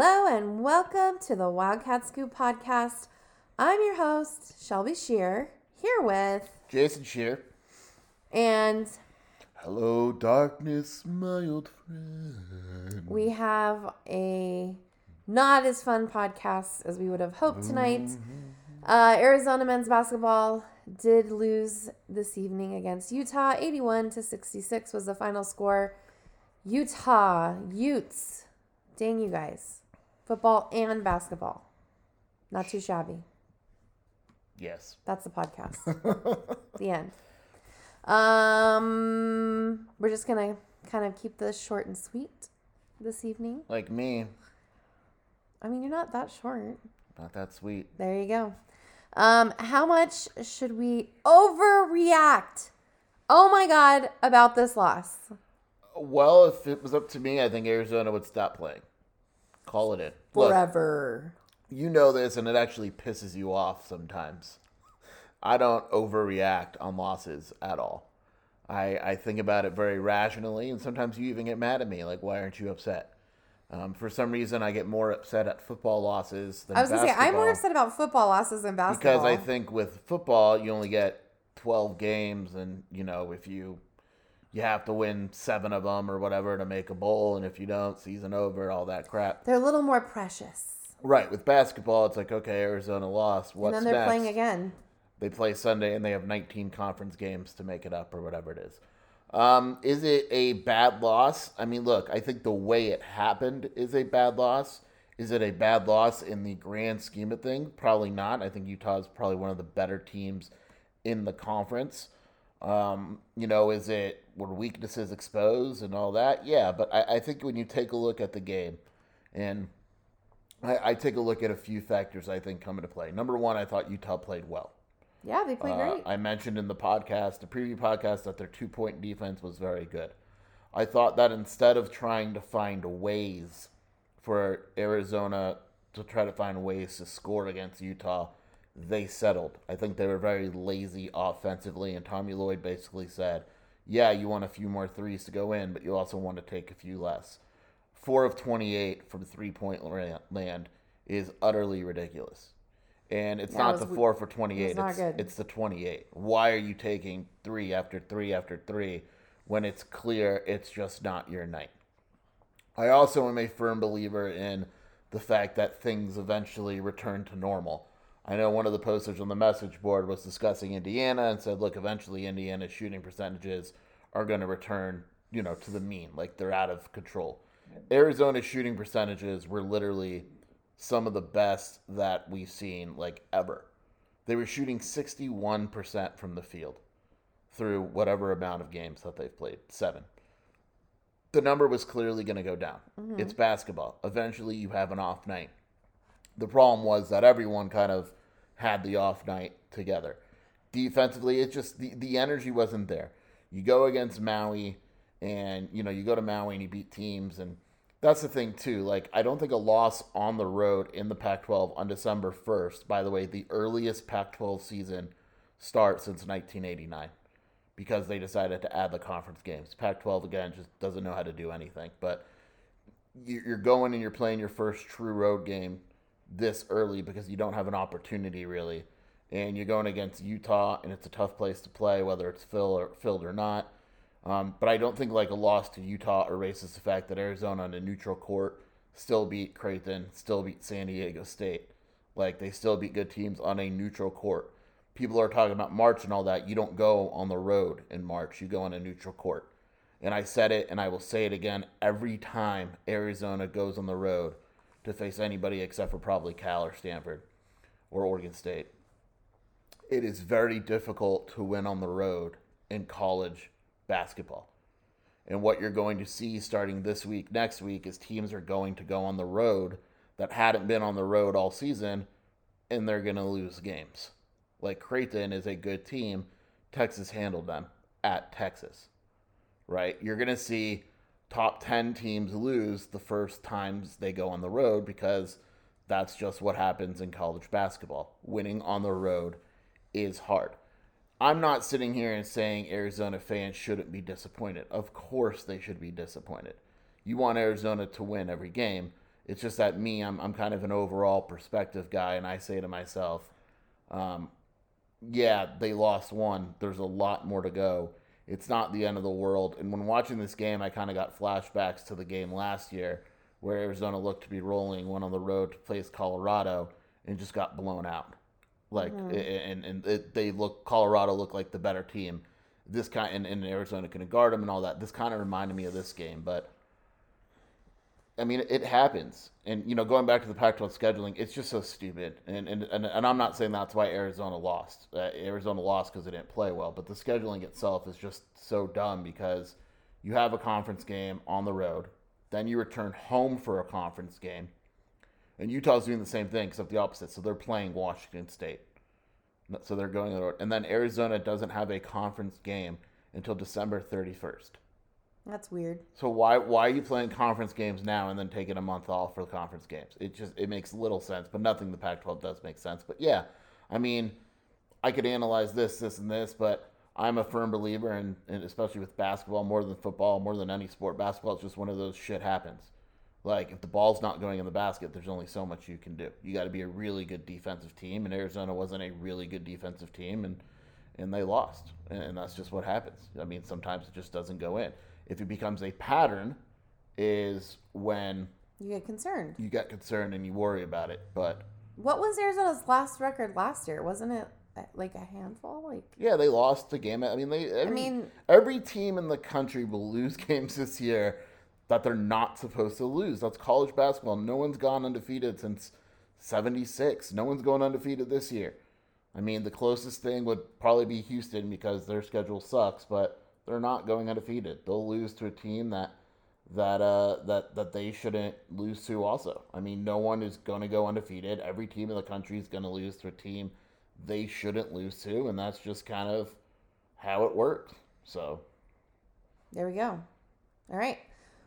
Hello and welcome to the Wildcat Scoop podcast. I'm your host, Shelby Scheer, here with, Jason Scheer. and Hello, darkness, my old friend. we have a not as fun podcast as we would have hoped tonight. Uh, Arizona men's basketball did lose this evening against Utah. 81 to 66 was the final score. Utah, Utes. Dang you guys. Football and basketball. Not too shabby. Yes. That's the podcast. the end. Um, we're just gonna kind of keep this short and sweet this evening. Like me. I mean, you're not that short. Not that sweet. There you go. Um, how much should we overreact? Oh my God, about this loss. Well, if it was up to me, I think Arizona would stop playing. Call it in. Look, Forever. you know this, and it actually pisses you off sometimes. I don't overreact on losses at all. I, I think about it very rationally, and sometimes you even get mad at me, like, why aren't you upset? Um, for some reason, I get more upset at football losses than I was gonna say I'm more basketball. upset about football losses than basketball. because I think with football you only get 12 games and you know if you you have to win 7 of them or whatever to make a bowl and if you don't season over all that crap. they're a little more precious. Right, with basketball it's like okay, Arizona lost, what's and then they're next? playing again. They play Sunday and they have 19 conference games to make it up or whatever it is. Um, is it a bad loss? I mean, look, I think the way it happened is a bad loss. Is it a bad loss in the grand scheme of things? Probably not. I think Utah is probably one of the better teams in the conference. Um, you know, is it were weaknesses exposed and all that? Yeah, but I, I think when you take a look at the game, and I, I take a look at a few factors I think come into play. Number one, I thought Utah played well. Yeah, they played Uh, great. I mentioned in the podcast, the preview podcast, that their two point defense was very good. I thought that instead of trying to find ways for Arizona to try to find ways to score against Utah, they settled. I think they were very lazy offensively, and Tommy Lloyd basically said, Yeah, you want a few more threes to go in, but you also want to take a few less. Four of 28 from three point land is utterly ridiculous. And it's not was the four for 28, it it's, it's the 28. Why are you taking three after three after three when it's clear it's just not your night? I also am a firm believer in the fact that things eventually return to normal. I know one of the posters on the message board was discussing Indiana and said, look, eventually Indiana's shooting percentages are going to return, you know, to the mean, like they're out of control. Arizona's shooting percentages were literally some of the best that we've seen like ever. They were shooting 61% from the field through whatever amount of games that they've played, 7 the number was clearly going to go down. Mm-hmm. It's basketball. Eventually, you have an off night. The problem was that everyone kind of had the off night together. Defensively, it just the, the energy wasn't there. You go against Maui, and you know you go to Maui and you beat teams, and that's the thing too. Like I don't think a loss on the road in the Pac-12 on December first. By the way, the earliest Pac-12 season start since 1989 because they decided to add the conference games. Pac 12, again, just doesn't know how to do anything. But you- you're going and you're playing your first true road game this early because you don't have an opportunity really and you're going against Utah, and it's a tough place to play, whether it's filled or, filled or not. Um, but I don't think like a loss to Utah erases the fact that Arizona on a neutral court still beat Creighton, still beat San Diego State. Like they still beat good teams on a neutral court. People are talking about March and all that. You don't go on the road in March. You go on a neutral court. And I said it and I will say it again every time Arizona goes on the road to face anybody except for probably Cal or Stanford or Oregon State. It is very difficult to win on the road in college basketball. And what you're going to see starting this week, next week, is teams are going to go on the road that hadn't been on the road all season and they're going to lose games. Like Creighton is a good team. Texas handled them at Texas, right? You're going to see top 10 teams lose the first times they go on the road because that's just what happens in college basketball. Winning on the road is hard. I'm not sitting here and saying Arizona fans shouldn't be disappointed. Of course they should be disappointed. You want Arizona to win every game. It's just that me, I'm, I'm kind of an overall perspective guy, and I say to myself, um, yeah, they lost one. There's a lot more to go. It's not the end of the world. And when watching this game, I kind of got flashbacks to the game last year where Arizona looked to be rolling, went on the road to place Colorado, and just got blown out. Like, mm-hmm. and, and it, they look, Colorado looked like the better team. This kind, and, and Arizona couldn't guard them and all that. This kind of reminded me of this game, but I mean, it happens. And, you know, going back to the Pac 12 scheduling, it's just so stupid. And, and, and, and I'm not saying that's why Arizona lost. Uh, Arizona lost because it didn't play well. But the scheduling itself is just so dumb because you have a conference game on the road, then you return home for a conference game. And Utah's doing the same thing, except the opposite. So they're playing Washington State. So they're going on the road. And then Arizona doesn't have a conference game until December 31st. That's weird. So why why are you playing conference games now and then taking a month off for the conference games? It just it makes little sense, but nothing the Pac-12 does make sense. But yeah, I mean, I could analyze this, this, and this, but I'm a firm believer, and especially with basketball, more than football, more than any sport, basketball is just one of those shit happens. Like if the ball's not going in the basket, there's only so much you can do. You got to be a really good defensive team, and Arizona wasn't a really good defensive team, and and they lost, and that's just what happens. I mean, sometimes it just doesn't go in. If it becomes a pattern, is when you get concerned. You get concerned and you worry about it. But what was Arizona's last record last year? Wasn't it uh, like a handful? Like yeah, they lost the game. I mean, they. Every, I mean, every team in the country will lose games this year that they're not supposed to lose. That's college basketball. No one's gone undefeated since '76. No one's going undefeated this year. I mean, the closest thing would probably be Houston because their schedule sucks, but they're not going undefeated. They'll lose to a team that that uh that that they shouldn't lose to also. I mean, no one is going to go undefeated. Every team in the country is going to lose to a team they shouldn't lose to, and that's just kind of how it works. So, there we go. All right.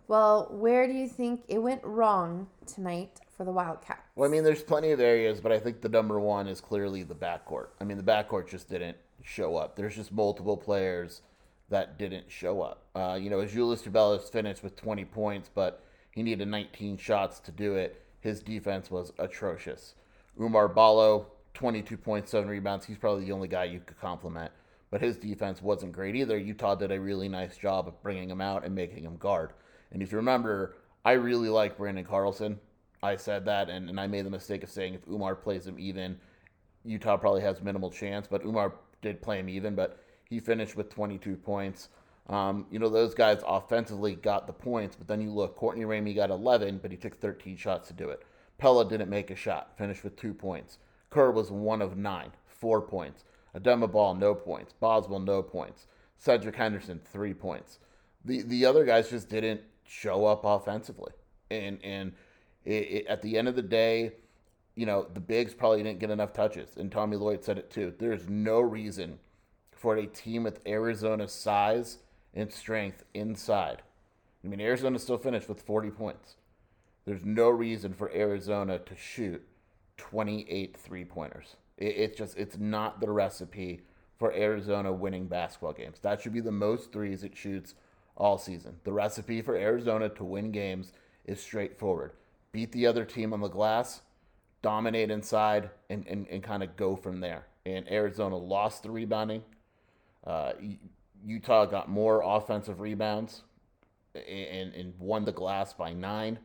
Well, where do you think it went wrong tonight for the Wildcats? Well, I mean, there's plenty of areas, but I think the number one is clearly the backcourt. I mean, the backcourt just didn't show up. There's just multiple players that didn't show up. Uh, you know, Azuolas Tubelis finished with 20 points, but he needed 19 shots to do it. His defense was atrocious. Oumar Ballo, 22 points, 7 rebounds. He's probably the only guy you could compliment, but his defense wasn't great either. Utah did a really nice job of bringing him out and making him guard. And if you remember, I really like Branden Carlson. I said that, and, and I made the mistake of saying if Oumar plays him even, Utah probably has minimal chance. But Oumar did play him even, but he finished with 22 points. Um, you know, those guys offensively got the points, but then you look, Courtney Ramey got 11, but he took 13 shots to do it. Pelle didn't make a shot, finished with two points. Kerr was one of nine, four points. Adama Bal, no points. Boswell, no points. Cedric Henderson, three points. The the other guys just didn't show up offensively, and and it, it, at the end of the day, you know, the bigs probably didn't get enough touches, and Tommy Lloyd said it too. There's no reason for a team with Arizona's size and strength inside. I mean, Arizona still finished with 40 points. There's no reason for Arizona to shoot 28 three pointers. It, it's just, it's not the recipe for Arizona winning basketball games. That should be the most threes it shoots all season. The recipe for Arizona to win games is straightforward beat the other team on the glass, dominate inside, and, and, and kind of go from there. and Arizona lost the rebounding. Uh, Utah got more offensive rebounds and, and won the glass by nine.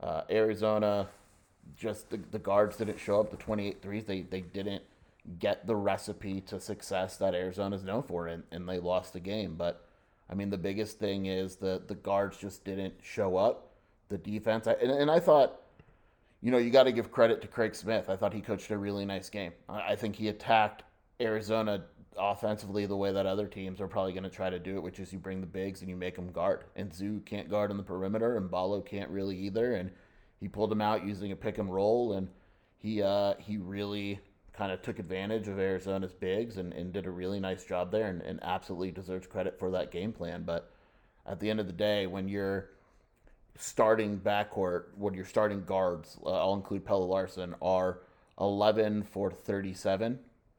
Uh, Arizona, just the, the guards didn't show up. The 28 threes, they, they didn't get the recipe to success that Arizona's known for, and, and they lost the game. But I mean, the biggest thing is the the guards just didn't show up. The defense, and, and I thought, you know, you got to give credit to Craig Smith. I thought he coached a really nice game. I, I think he attacked Arizona offensively the way that other teams are probably going to try to do it, which is you bring the bigs and you make them guard. And Zoo can't guard on the perimeter, and Ballo can't really either. And he pulled him out using a pick and roll, and he uh, he really kind of took advantage of Arizona's bigs and, and did a really nice job there and, and absolutely deserves credit for that game plan. But at the end of the day, when you're starting backcourt, when you're starting guards, uh, I'll include Pelle Larsson, are 11 for 37,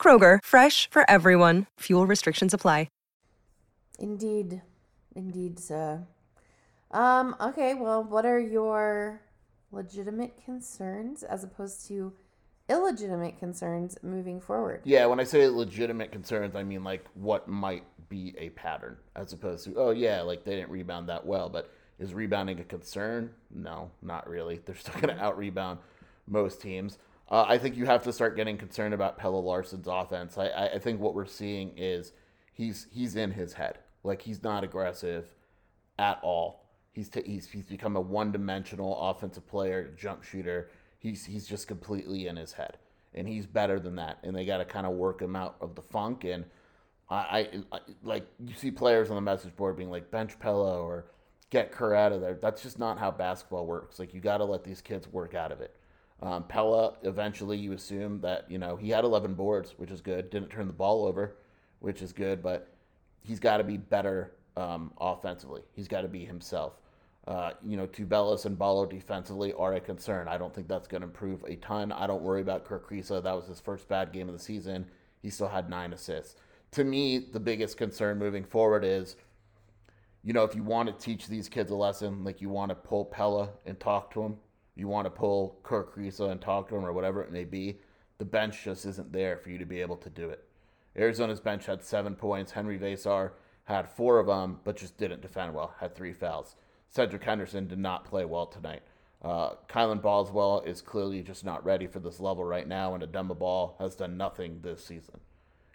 Kroger, fresh for everyone. Fuel restrictions apply. Indeed. Indeed, sir. Um, okay, well, what are your legitimate concerns as opposed to illegitimate concerns moving forward? Yeah, when I say legitimate concerns, I mean like what might be a pattern as opposed to, oh, yeah, like they didn't rebound that well. But is rebounding a concern? No, not really. They're still going to out rebound most teams. Uh, I think you have to start getting concerned about Pelle Larsson's offense. I, I, think what we're seeing is he's he's in his head. Like he's not aggressive at all. He's t- he's he's become a one-dimensional offensive player, jump shooter. He's he's just completely in his head, and he's better than that. And they got to kind of work him out of the funk. And I, I, I like you see players on the message board being like bench Pelle or get Kerr out of there. That's just not how basketball works. Like you got to let these kids work out of it. Um, Pelle, eventually, you assume that you know he had 11 boards, which is good. Didn't turn the ball over, which is good. But he's got to be better um, offensively. He's got to be himself. Uh, you know, Tubelis and Ballo defensively are a concern. I don't think that's going to improve a ton. I don't worry about Kriisa. That was his first bad game of the season. He still had nine assists. To me, the biggest concern moving forward is, you know, if you want to teach these kids a lesson, like you want to pull Pelle and talk to him, you want to pull Kerr Kriisa and talk to him or whatever it may be, the bench just isn't there for you to be able to do it. Arizona's bench had seven points. Henry Veesaar had four of them, but just didn't defend well, had three fouls. Cedric Henderson did not play well tonight. Uh, Kylan Boswell is clearly just not ready for this level right now, and Adama Bal has done nothing this season.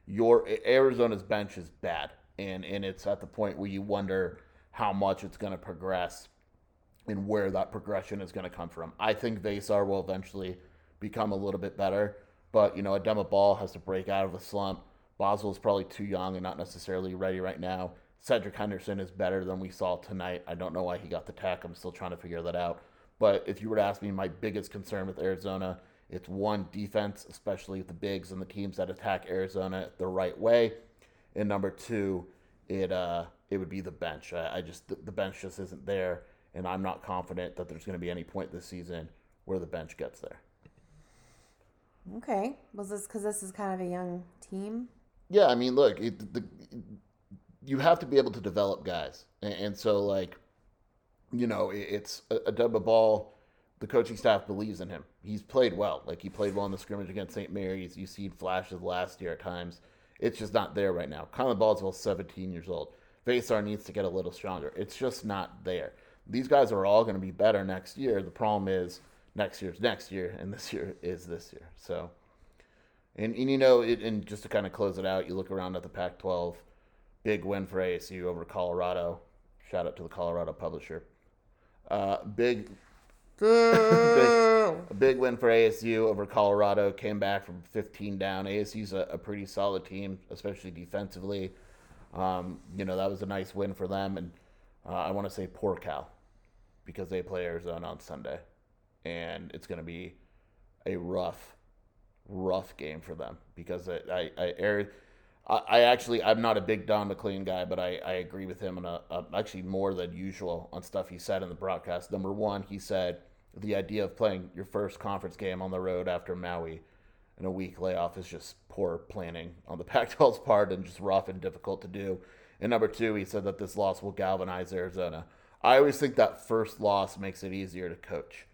Your Arizona's bench is bad, and, and it's at the point where you wonder how much it's going to progress and where that progression is going to come from. I think Veesaar will eventually become a little bit better, but you know, Adama Bal has to break out of the slump. Boswell's probably too young and not necessarily ready right now. Cedric Henderson is better than we saw tonight. I don't know why he got the tech. I'm still trying to figure that out. But if you were to ask me my biggest concern with Arizona, it's one defense, especially the bigs and the teams that attack Arizona the right way. And number two, it uh it would be the bench. I, I just the bench just isn't there, and I'm not confident that there's going to be any point this season where the bench gets there. Okay, was this because this is kind of a young team? Yeah, I mean, look, it, the, you have to be able to develop guys, and, and so like, you know, it, it's a, Adama Bal. The coaching staff believes in him. He's played well. Like he played well in the scrimmage against St. Mary's. You see flashes last year at times. It's just not there right now. Kylan Boswell's 17 years old. Veesaar needs to get a little stronger. It's just not there. These guys are all going to be better next year. The problem is next year's next year, and this year is this year. So and, and you know, it, and just to kind of close it out, you look around at the Pac 12, big win for ASU over Colorado. Shout out to the Colorado publisher. Uh, big, big, a big win for ASU over Colorado. Came back from 15 down. ASU's a, a pretty solid team, especially defensively. Um, you know, that was a nice win for them. And uh, I want to say poor Cal because they play Arizona on Sunday. And it's going to be a rough rough game for them because I, I, I I, I actually I'm not a big Don MacLean guy, but I, I agree with him on a, a actually more than usual on stuff he said in the broadcast. Number one, he said the idea of playing your first conference game on the road after Maui in a week layoff is just poor planning on the Pac-12's part and just rough and difficult to do. And number two, he said that this loss will galvanize Arizona. I always think that first loss makes it easier to coach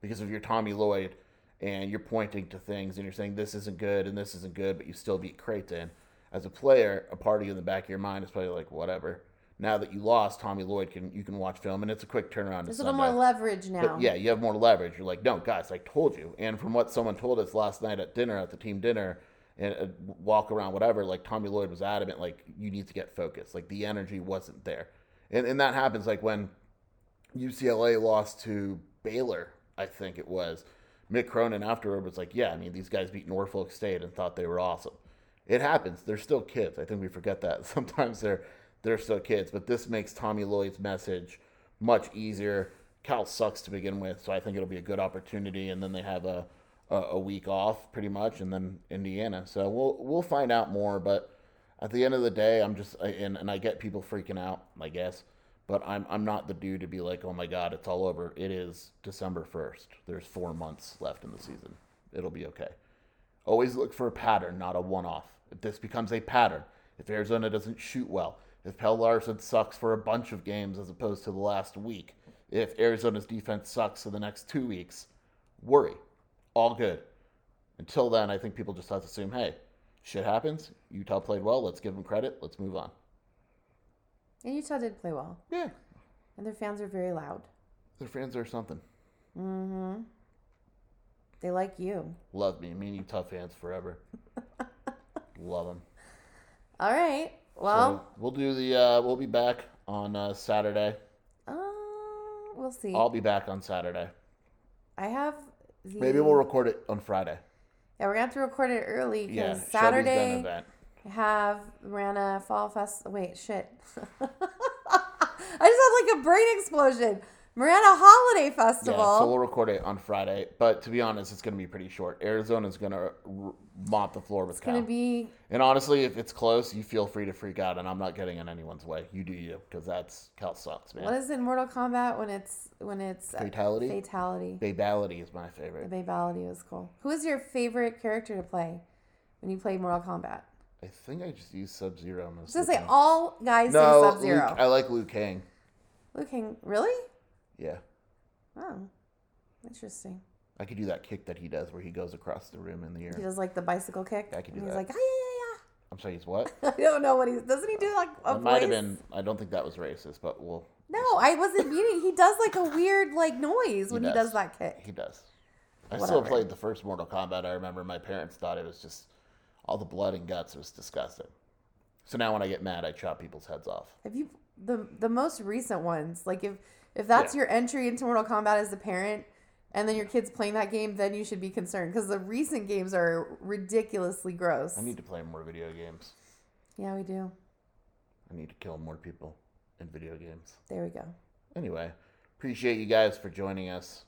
because if you're Tommy Lloyd and you're pointing to things and you're saying this isn't good and this isn't good, but you still beat Creighton, as a player, a part of you in the back of your mind is probably like whatever. Now that you lost, Tommy Lloyd can you can watch film and it's a quick turnaround. There's a little more leverage now. But yeah, you have more leverage. You're like, no, guys, I told you. And from what someone told us last night at dinner, at the team dinner, and uh, walk around, whatever, like Tommy Lloyd was adamant, like you need to get focused. Like the energy wasn't there, and and that happens like when UCLA lost to Baylor, I think it was. Mick Cronin afterward was like, yeah, I mean these guys beat Norfolk State and thought they were awesome. It happens. They're still kids. I think we forget that sometimes they're they're still kids. But this makes Tommy Lloyd's message much easier. Cal sucks to begin with, so I think it'll be a good opportunity. And then they have a a, a week off, pretty much, and then Indiana. So we'll we'll find out more. But at the end of the day, I'm just and, and I get people freaking out, I guess. But I'm I'm not the dude to be like, oh my god, it's all over. It is December first. There's four months left in the season. It'll be okay. Always look for a pattern, not a one-off. If this becomes a pattern, if Arizona doesn't shoot well, if Pelle Larsson sucks for a bunch of games as opposed to the last week, if Arizona's defense sucks for the next two weeks, worry. All good. Until then, I think people just have to assume, hey, shit happens. Utah played well. Let's give them credit. Let's move on. And Utah did play well. Yeah. And their fans are very loud. Their fans are something. Mm-hmm. They like you. Love me. Me and Utah fans forever. Love them. All right. Well, so we'll do the. Uh, we'll be back on uh, Saturday. Uh, we'll see. I'll be back on Saturday. I have. The... Maybe we'll record it on Friday. Yeah, we're gonna have to record it early because yeah, Saturday have Rana Fall Fest. Wait, shit. I just had like a brain explosion. Marana Holiday Festival. Yeah, so we'll record it on Friday. But to be honest, it's going to be pretty short. Arizona's going to r- mop the floor with It's going to be. And honestly, if it's close, you feel free to freak out, and I'm not getting in anyone's way. You do you, because that's Cal sucks, man. What is in Mortal Kombat when it's when it's uh, fatality? Fatality. Babality is my favorite. The Babality was cool. Who is your favorite character to play when you play Mortal Kombat? I think I just use Sub Zero. Gonna say all guys no, Sub Zero. I like Liu Kang. Liu Kang, really? Yeah. Oh, interesting. I could do that kick that he does where he goes across the room in the air. He does like the bicycle kick. I could do he's that. like, ah, yeah, yeah, yeah. I'm sorry, he's what? I don't know what he's. Doesn't he do like a it might have been. I don't think that was racist, but we'll. No, I wasn't meaning. He does like a weird like noise when he does, he does that kick. He does. I Whatever. still played the first Mortal Kombat. I remember my parents thought it was just all the blood and guts. It was disgusting. So now when I get mad, I chop people's heads off. Have you the the most recent ones? Like if if that's yeah. your entry into Mortal Kombat as a parent, and then your kid's playing that game, then you should be concerned because the recent games are ridiculously gross. I need to play more video games. Yeah, we do. I need to kill more people in video games. There we go. Anyway, appreciate you guys for joining us.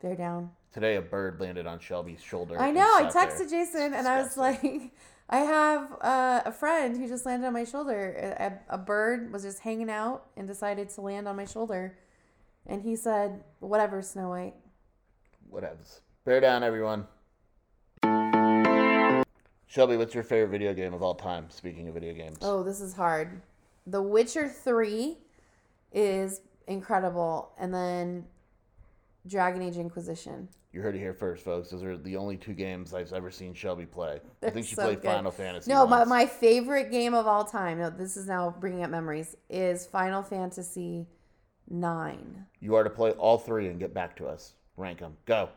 They're down. Today, a bird landed on Shelby's shoulder. I know. I texted there. Jason and I was like, I have uh, a friend who just landed on my shoulder. A, a, bird was just hanging out and decided to land on my shoulder. And he said, whatever, Snow White. Whatevs. Bear down, everyone. Shelby, what's your favorite video game of all time? Speaking of video games. Oh, this is hard. The Witcher 3 is incredible. And then Dragon Age Inquisition. You heard it here first, folks. Those are the only two games I've ever seen Shelby play. I think she so played good. Final Fantasy. No, my, my favorite game of all time, no, this is now bringing up memories, is Final Fantasy 9. You are to play all three and get back to us. Rank them. Go.